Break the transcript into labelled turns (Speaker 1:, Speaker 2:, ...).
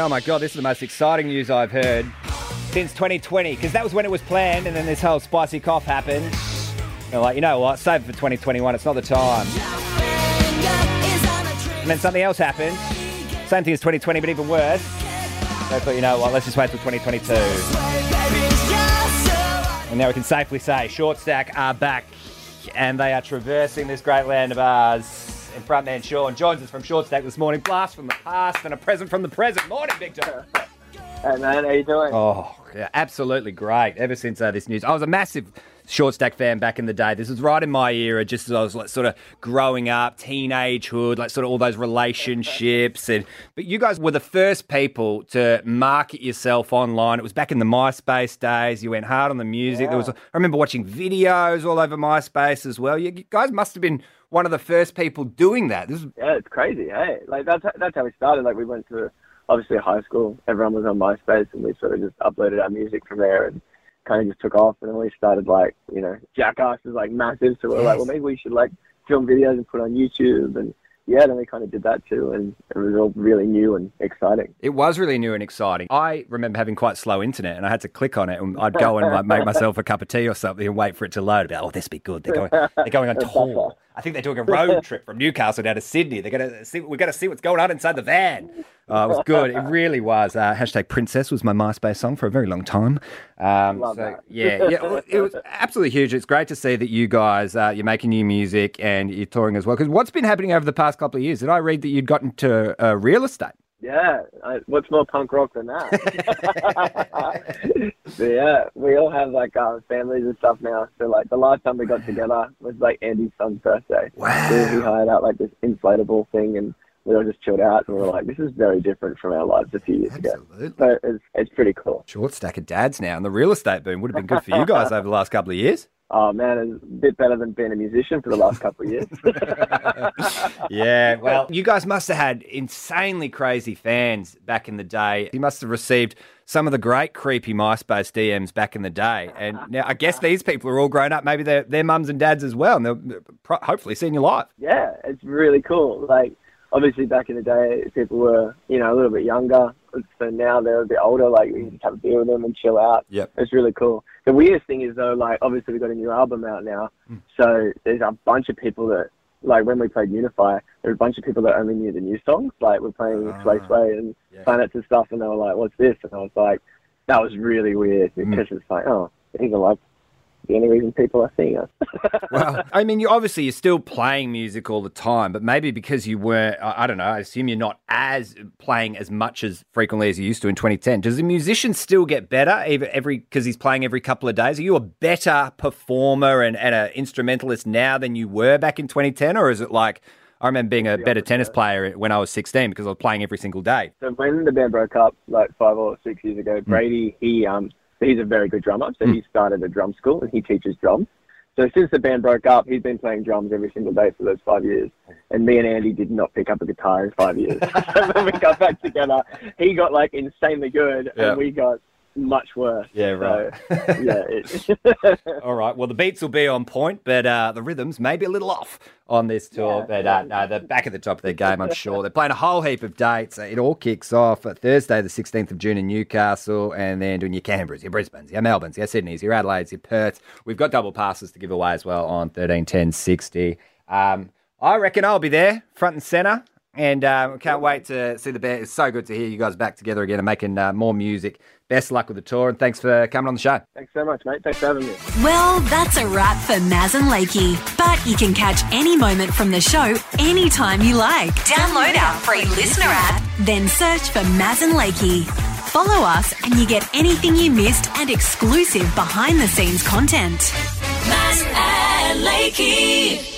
Speaker 1: Oh my god, this is the most exciting news I've heard since 2020 because that was when it was planned, and then this whole spicy cough happened. They're like, you know what? Save it for 2021. It's not the time. And then something else happened. Same thing as 2020, but even worse. They thought, you know what? Let's just wait till 2022. And now we can safely say, Short Stack are back, and they are traversing this great land of ours. And frontman Shaun joins us from Short Stack this morning. Blast from the past and a present from the present. Morning, Victor.
Speaker 2: Hey man, how you doing?
Speaker 1: Oh, yeah, absolutely great. Ever since uh, this news, I was a massive short stack fan back in the day. This was right in my era, just as I was like sort of growing up, teenagehood, like sort of all those relationships. And but you guys were the first people to market yourself online. It was back in the MySpace days. You went hard on the music. There was, I remember watching videos all over MySpace as well. You, you guys must have been one of the first people doing that. This
Speaker 2: Yeah, it's crazy. Hey, like that's that's how we started. Like we went to obviously high school. Everyone was on MySpace, and we sort of just uploaded our music from there, and kind of just took off. And then we started like you know, Jackass is like massive, so we we're like, well, maybe we should like film videos and put on YouTube, and yeah, then we kind of did that too, and it was all really new and exciting.
Speaker 1: It was really new and exciting. I remember having quite slow internet, and I had to click on it, and I'd go and like make myself a cup of tea or something, and wait for it to load. Like, oh, this be good. They're going, they're going on tour. I think they're doing a road trip from Newcastle down to Sydney. They're gonna see. We're gonna see what's going on inside the van. Uh, it was good. It really was. Uh, hashtag Princess was my MySpace song for a very long time. Um, so yeah, yeah, it was absolutely huge. It's great to see that you guys uh, you're making new music and you're touring as well. Because what's been happening over the past couple of years? Did I read that you'd gotten to uh, real estate?
Speaker 2: Yeah, I, what's more punk rock than that? yeah, we all have like uh, families and stuff now. So like the last time we got together was like Andy's son's birthday.
Speaker 1: Wow.
Speaker 2: So he hired out like this inflatable thing, and we all just chilled out, and we were like, "This is very different from our lives a few years ago."
Speaker 1: Absolutely.
Speaker 2: So it's it's pretty cool.
Speaker 1: Short stack of dads now, and the real estate boom would have been good for you guys over the last couple of years.
Speaker 2: Oh man, it's a bit better than being a musician for the last couple of years.
Speaker 1: Yeah, well, you guys must have had insanely crazy fans back in the day. You must have received some of the great creepy MySpace DMs back in the day. And now I guess these people are all grown up. Maybe they're, they're mums and dads as well, and they'll hopefully seeing you live.
Speaker 2: yeah, it's really cool. Like, obviously, back in the day, people were, you know, a little bit younger. So now they're a bit older. Like, we can just have a beer with them and chill out.
Speaker 1: Yeah,
Speaker 2: It's really cool. The weirdest thing is, though, like, obviously, we've got a new album out now. Hmm. So there's a bunch of people that, like, when we played Unify, there were a bunch of people that only knew the new songs. Like, we're playing ah, Sway Sway and
Speaker 1: yeah.
Speaker 2: Planets and stuff, and they were like, what's this? And I was like, that was really weird hmm. because it's like, oh, these are like the only reason people are seeing us.
Speaker 1: Well, I mean, you obviously you're still playing music all the time, but maybe because you weren't, I I don't know. I assume you're not as playing as much as frequently as you used to in 2010. Does a musician still get better every because he's playing every couple of days? Are you a better performer and, and an instrumentalist now than you were back in 2010, or is it like? I remember being a better tennis player when I was 16 because I was playing every single day.
Speaker 2: So when the band broke up, like five or six years
Speaker 1: Hmm.
Speaker 2: ago, Bradie, he um, he's a very good drummer, so hmm. he started a drum school and he teaches drums. So since the band broke up, he's been playing drums every single day for those five years. And me and Andy did not pick up a guitar in five years. so when we got back together, he got like insanely good,
Speaker 1: Yeah.
Speaker 2: and we got much worse.
Speaker 1: Yeah, right.
Speaker 2: So, yeah, it,
Speaker 1: All right. Well, the beats will be on point, but uh, the rhythms may be a little off on this tour.
Speaker 2: Yeah.
Speaker 1: but uh, no, they're back at the top of their game, I'm sure. They're playing a whole heap of dates. It all kicks off Thursday, the 16th of June in Newcastle, and then doing your Canberras, your Brisbanes, your Melbournes, your Sydneys, your Adelaides, your Perths. We've got double passes to give away as well on 13 10 60. Um, I reckon I'll be there, front and centre. And um, can't wait to see the band. It's so good to hear you guys back together again and making uh, more music. Best luck with the tour, and thanks for coming on the show.
Speaker 2: thanks so much, mate. Thanks for having me.
Speaker 3: Well, that's a wrap for Maz and Lakey. But you can catch any moment from the show anytime you like. Download our free LiSTNR app, then search for Maz and Lakey. Follow us and you get anything you missed and exclusive behind the scenes content.
Speaker 4: Maz and Lakey.